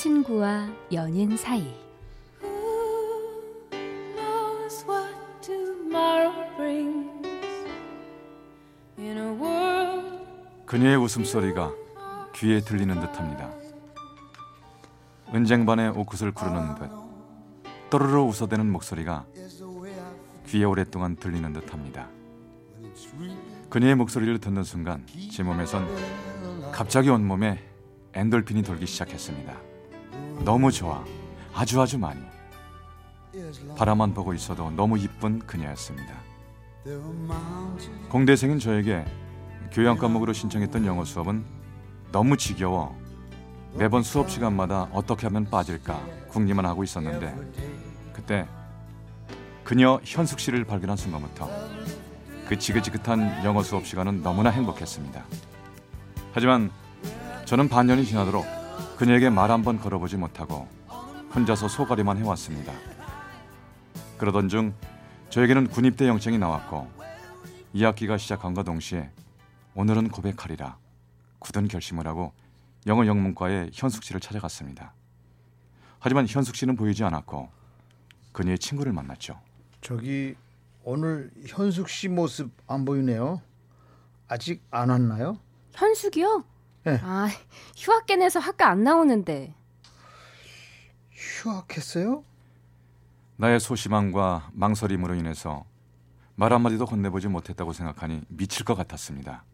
친구와 연인 사이 그녀의 웃음소리가 귀에 들리는 듯합니다. 은쟁반에 옷구슬 구르는 듯 또르르 웃어대는 목소리가 귀에 오랫동안 들리는 듯합니다. 그녀의 목소리를 듣는 순간 제 몸에선 갑자기 온몸에 엔돌핀이 돌기 시작했습니다. 너무 좋아. 아주 아주 많이. 바라만 보고 있어도 너무 이쁜 그녀였습니다. 공대생인 저에게 교양 과목으로 신청했던 영어 수업은 너무 지겨워 매번 수업 시간마다 어떻게 하면 빠질까 궁리만 하고 있었는데 그때 그녀 현숙 씨를 발견한 순간부터 그 지긋지긋한 영어 수업 시간은 너무나 행복했습니다. 하지만 저는 반년이 지나도록 그녀에게 말 한 번 걸어보지 못하고 혼자서 소가리만 해왔습니다. 그러던 중 저에게는 군입대 영장이 나왔고 2학기가 시작함과 동시에 오늘은 고백하리라 굳은 결심을 하고 영어 영문과에 현숙 씨를 찾아갔습니다. 하지만 현숙 씨는 보이지 않았고 그녀의 친구를 만났죠. 저기 오늘 현숙 씨 모습 안 보이네요. 아직 안 왔나요? 현숙이요? 네. 아 휴학계 내서 학교 안 나오는데 휴학했어요? 나의 소심함과 망설임으로 인해서 말 한마디도 건네보지 못했다고 생각하니 미칠 것 같았습니다.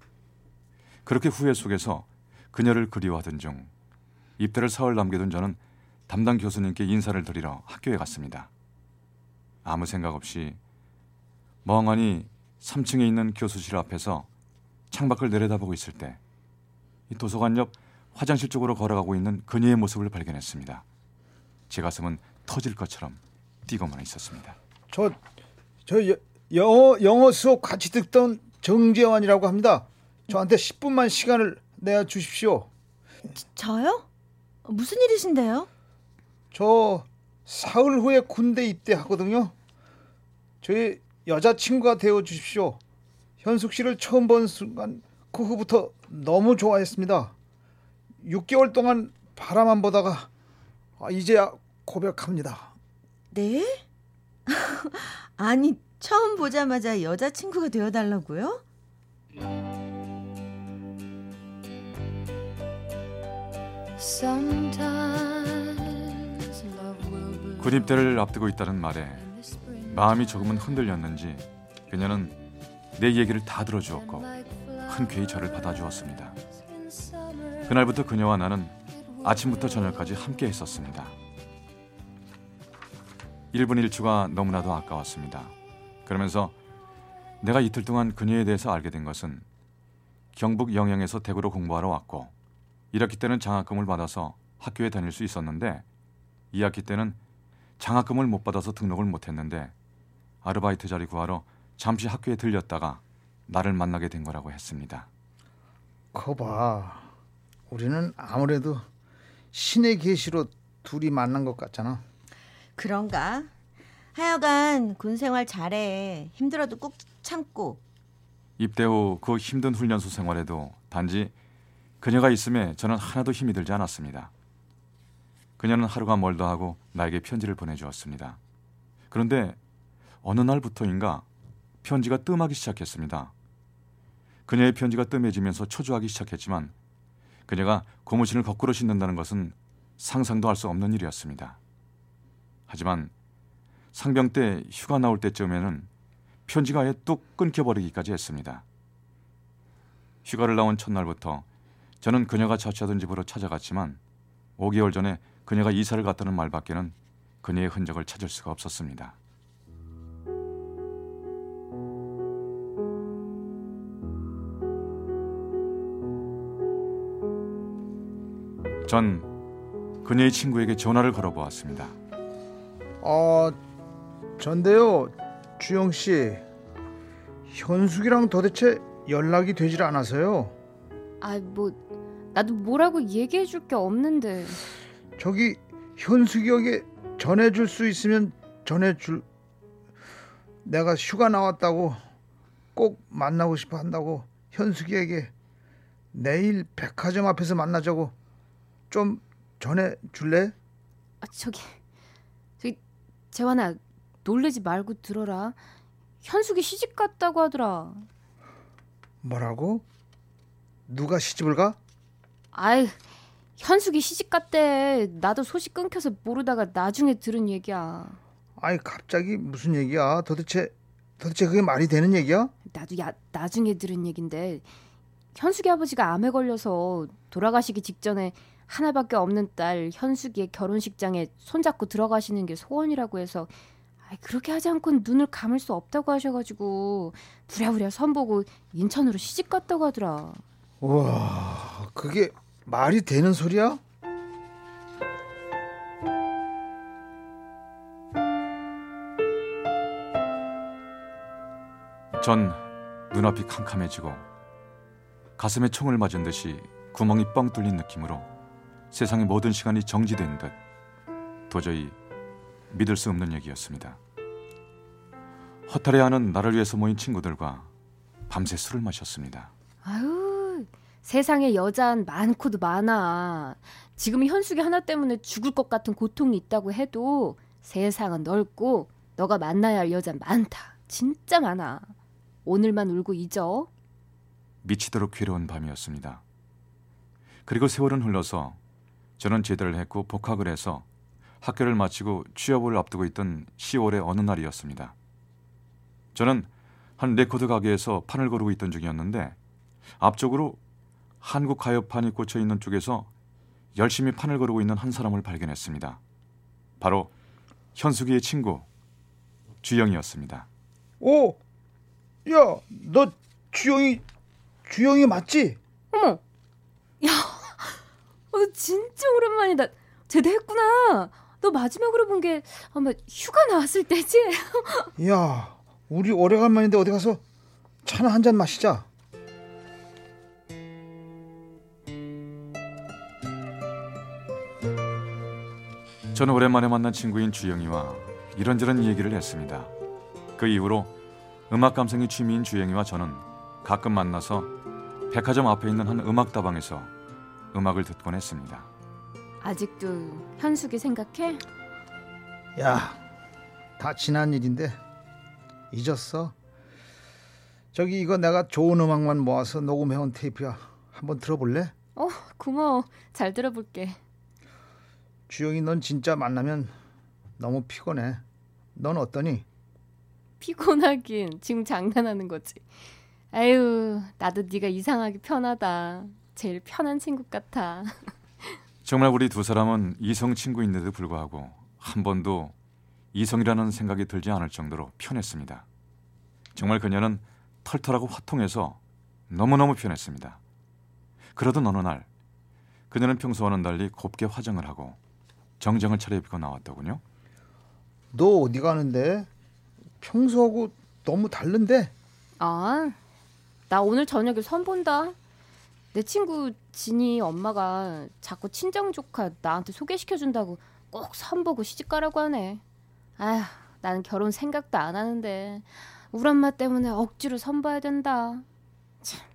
그렇게 후회 속에서 그녀를 그리워하던 중 입대를 사흘 남겨둔 저는 담당 교수님께 인사를 드리러 학교에 갔습니다. 아무 생각 없이 멍하니 3층에 있는 교수실 앞에서 창밖을 내려다보고 있을 때이 도서관 옆 화장실 쪽으로 걸어가고 있는 그녀의 모습을 발견했습니다. 제 가슴은 터질 것처럼 뛰고만 있었습니다. 저, 저 여, 영어 영어 수업 같이 듣던 정재환이라고 합니다. 저한테 10분만 시간을 내어 주십시오. 저 요? 무슨 일이신데요? 저 사흘 후에 군대 입대하거든요. 저의 여자친구가 되어 주십시오. 현숙 씨를 처음 본 순간 그 후부터 너무 좋아했습니다. 6개월 동안 바라만 보다가 아, 이제야 고백합니다. 네? 아니 처음 보자마자 여자친구가 되어달라고요? 군입대를 앞두고 있다는 말에 마음이 조금은 흔들렸는지 그녀는 내 얘기를 다 들어주었고 흔쾌히 저를 받아주었습니다. 그날부터 그녀와 나는 아침부터 저녁까지 함께 했었습니다. 1분 1초가 너무나도 아까웠습니다. 그러면서 내가 이틀 동안 그녀에 대해서 알게 된 것은 경북 영양에서 대구로 공부하러 왔고 1학기 때는 장학금을 받아서 학교에 다닐 수 있었는데 2학기 때는 장학금을 못 받아서 등록을 못 했는데 아르바이트 자리 구하러 잠시 학교에 들렸다가 나를 만나게 된 거라고 했습니다. 거봐, 우리는 아무래도 신의 계시로 둘이 만난 것 같잖아. 그런가? 하여간 군 생활 잘해. 힘들어도 꾹 참고. 입대 후 그 힘든 훈련소 생활에도 단지 그녀가 있음에 저는 하나도 힘이 들지 않았습니다. 그녀는 하루가 멀다 하고 나에게 편지를 보내주었습니다. 그런데 어느 날부터인가 편지가 뜸하기 시작했습니다. 그녀의 편지가 뜸해지면서 초조하기 시작했지만 그녀가 고무신을 거꾸로 신는다는 것은 상상도 할 수 없는 일이었습니다. 하지만 상병 때 휴가 나올 때쯤에는 편지가 아예 뚝 끊겨버리기까지 했습니다. 휴가를 나온 첫날부터 저는 그녀가 자취하던 집으로 찾아갔지만 5개월 전에 그녀가 이사를 갔다는 말밖에는 그녀의 흔적을 찾을 수가 없었습니다. 전 그녀의 친구에게 전화를 걸어보았습니다. 아, 전데요, 주영 씨. 현숙이랑 도대체 연락이 되질 않아서요. 아, 뭐 나도 뭐라고 얘기해 줄 게 없는데. 저기 현숙이에게 전해 줄 수 있으면 전해 줄. 내가 휴가 나왔다고 꼭 만나고 싶어 한다고 현숙이에게 내일 백화점 앞에서 만나자고 좀 전해 줄래? 아, 저기 저기 재환아 놀래지 말고 들어라. 현숙이 시집 갔다고 하더라. 뭐라고? 누가 시집을 가? 아이 현숙이 시집 갔대. 나도 소식 끊겨서 모르다가 나중에 들은 얘기야. 아이 갑자기 무슨 얘기야? 도대체 도대체 그게 말이 되는 얘기야? 나도 야 나중에 들은 얘긴데 현숙이 아버지가 암에 걸려서 돌아가시기 직전에 하나밖에 없는 딸 현숙이의 결혼식장에 손잡고 들어가시는 게 소원이라고 해서 아이 그렇게 하지 않고는 눈을 감을 수 없다고 하셔가지고 부랴부랴 선보고 인천으로 시집 갔다고 하더라. 우와 그게 말이 되는 소리야? 전 눈앞이 캄캄해지고 가슴에 총을 맞은 듯이 구멍이 뻥 뚫린 느낌으로 세상의 모든 시간이 정지된 듯 도저히 믿을 수 없는 얘기였습니다. 허탈해하는 나를 위해서 모인 친구들과 밤새 술을 마셨습니다. 아유 세상에 여잔 많고도 많아. 지금 현숙이 하나 때문에 죽을 것 같은 고통이 있다고 해도 세상은 넓고 너가 만나야 할 여잔 많다. 진짜 많아. 오늘만 울고 잊어. 미치도록 괴로운 밤이었습니다. 그리고 세월은 흘러서 저는 제대를 했고 복학을 해서 학교를 마치고 취업을 앞두고 있던 10월의 어느 날이었습니다. 저는 한 레코드 가게에서 판을 고르고 있던 중이었는데 앞쪽으로 한국 가요판이 꽂혀 있는 쪽에서 열심히 판을 고르고 있는 한 사람을 발견했습니다. 바로 현숙이의 친구 주영이었습니다. 오, 야, 너 주영이 주영이 맞지? 어머, 야, 어, 너 진짜 오랜만이다. 제대했구나. 너 마지막으로 본 게 아마 휴가 나왔을 때지? 야, 우리 오래간만인데 어디 가서 차나 한 잔 마시자. 저는 오랜만에 만난 친구인 주영이와 이런저런 얘기를 했습니다. 그 이후로 음악 감성이 취미인 주영이와 저는 가끔 만나서 백화점 앞에 있는 한 음악 다방에서 음악을 듣곤 했습니다. 아직도 현숙이 생각해? 야, 다 지난 일인데 잊었어. 저기 이거 내가 좋은 음악만 모아서 녹음해온 테이프야. 한번 들어볼래? 어, 고마워. 잘 들어볼게. 주영이 넌 진짜 만나면 너무 피곤해. 넌 어떠니? 피곤하긴 지금 장난하는 거지. 아유, 나도 네가 이상하게 편하다. 제일 편한 친구 같아. 정말 우리 두 사람은 이성 친구인데도 불구하고 한 번도 이성이라는 생각이 들지 않을 정도로 편했습니다. 정말 그녀는 털털하고 화통해서 너무너무 편했습니다. 그러던 어느 날 그녀는 평소와는 달리 곱게 화장을 하고 정장을 차려입고 나왔더군요. 너 어디 가는데? 평소하고 너무 다른데? 아, 나 오늘 저녁에 선 본다. 내 친구 진이 엄마가 자꾸 친정 조카 나한테 소개시켜 준다고 꼭 선보고 시집 가라고 하네. 아휴, 나는 결혼 생각도 안 하는데 우리 엄마 때문에 억지로 선봐야 된다. 참.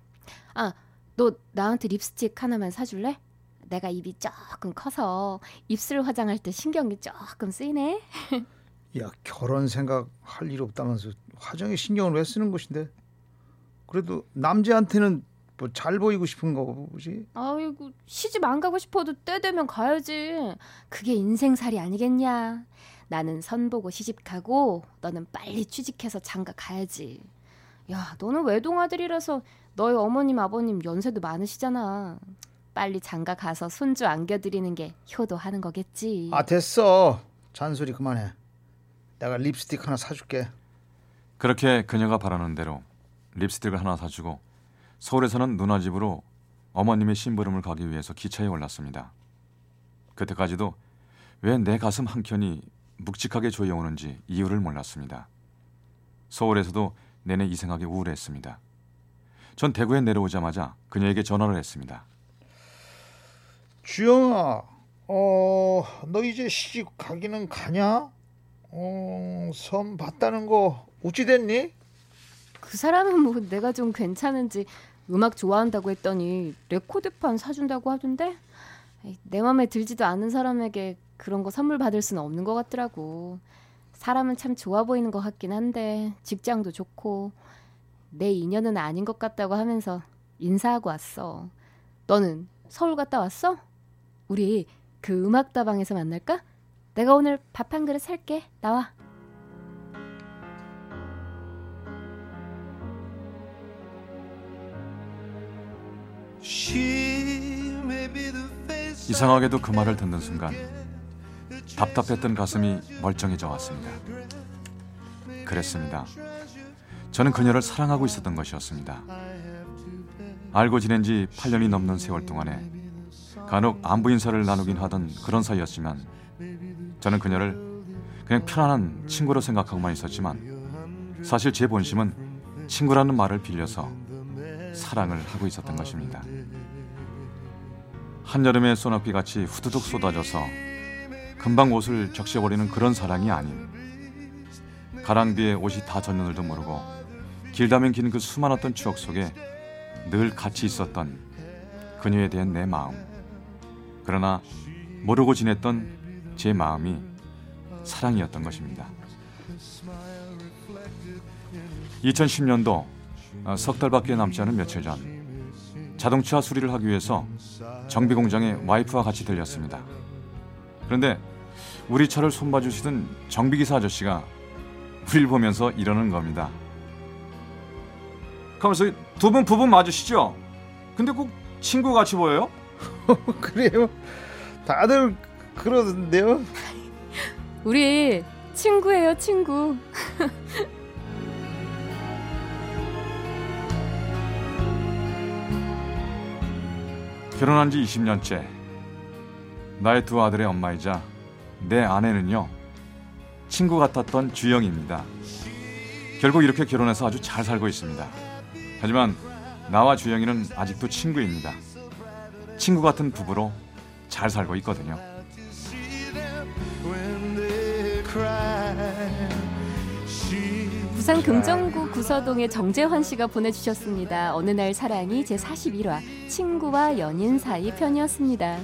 아, 너 나한테 립스틱 하나만 사줄래? 내가 입이 조금 커서 입술 화장할 때 신경이 조금 쓰이네. 야 결혼 생각 할 일 없다면서 화장에 신경을 왜 쓰는 것인데? 그래도 남자한테는 뭐 잘 보이고 싶은 거지. 아이고 시집 안 가고 싶어도 때 되면 가야지. 그게 인생살이 아니겠냐. 나는 선 보고 시집 가고 너는 빨리 취직해서 장가 가야지. 야, 너는 외동아들이라서 너희 어머님 아버님 연세도 많으시잖아. 빨리 장가 가서 손주 안겨드리는 게 효도하는 거겠지. 아 됐어. 잔소리 그만해. 내가 립스틱 하나 사줄게. 그렇게 그녀가 바라는 대로 립스틱을 하나 사주고 서울에서는 누나 집으로 어머님의 심부름을 가기 위해서 기차에 올랐습니다. 그때까지도 왜 내 가슴 한켠이 묵직하게 조여오는지 이유를 몰랐습니다. 서울에서도 내내 이상하게 우울했습니다. 전 대구에 내려오자마자 그녀에게 전화를 했습니다. 주영아, 어, 너 이제 시집 가기는 가냐? 어, 섬 봤다는 거 어찌 됐니? 그 사람은 뭐 내가 좀 괜찮은지 음악 좋아한다고 했더니 레코드판 사준다고 하던데 내 맘에 들지도 않은 사람에게 그런 거 선물 받을 수는 없는 것 같더라고. 사람은 참 좋아 보이는 것 같긴 한데 직장도 좋고 내 인연은 아닌 것 같다고 하면서 인사하고 왔어. 너는 서울 갔다 왔어? 우리 그 음악다방에서 만날까? 내가 오늘 밥 한 그릇 살게. 나와. 이상하게도 그 말을 듣는 순간 답답했던 가슴이 멀쩡해져 왔습니다. 그랬습니다. 저는 그녀를 사랑하고 있었던 것이었습니다. 알고 지낸 지 8년이 넘는 세월 동안에 간혹 안부 인사를 나누긴 하던 그런 사이였지만 저는 그녀를 그냥 편안한 친구로 생각하고만 있었지만 사실 제 본심은 친구라는 말을 빌려서 사랑을 하고 있었던 것입니다. 한여름의 소낙비 같이 후두둑 쏟아져서 금방 옷을 적셔버리는 그런 사랑이 아닌 가랑비에 옷이 다 젖는 줄도 모르고 길다면 긴 그 수많았던 추억 속에 늘 같이 있었던 그녀에 대한 내 마음 그러나 모르고 지냈던 제 마음이 사랑이었던 것입니다. 2010년도 어, 석 달밖에 남지 않은 며칠 전 자동차 수리를 하기 위해서 정비 공장에 와이프와 같이 들렸습니다. 그런데 우리 차를 손봐주시던 정비기사 아저씨가 우리를 보면서 이러는 겁니다. 가면서 두 분 부부 맞으시죠? 근데 꼭 친구 같이 보여요? 그래요? 다들 그러던데요? 우리 친구예요, 친구. 결혼한 지 20년째 나의 두 아들의 엄마이자 내 아내는요 친구 같았던 주영입니다. 결국 이렇게 결혼해서 아주 잘 살고 있습니다. 하지만 나와 주영이는 아직도 친구입니다. 친구 같은 부부로 잘 살고 있거든요. 부산 금정구 구서동의 정재환 씨가 보내주셨습니다. 어느 날 사랑이 제 41화 친구와 연인 사이 편이었습니다.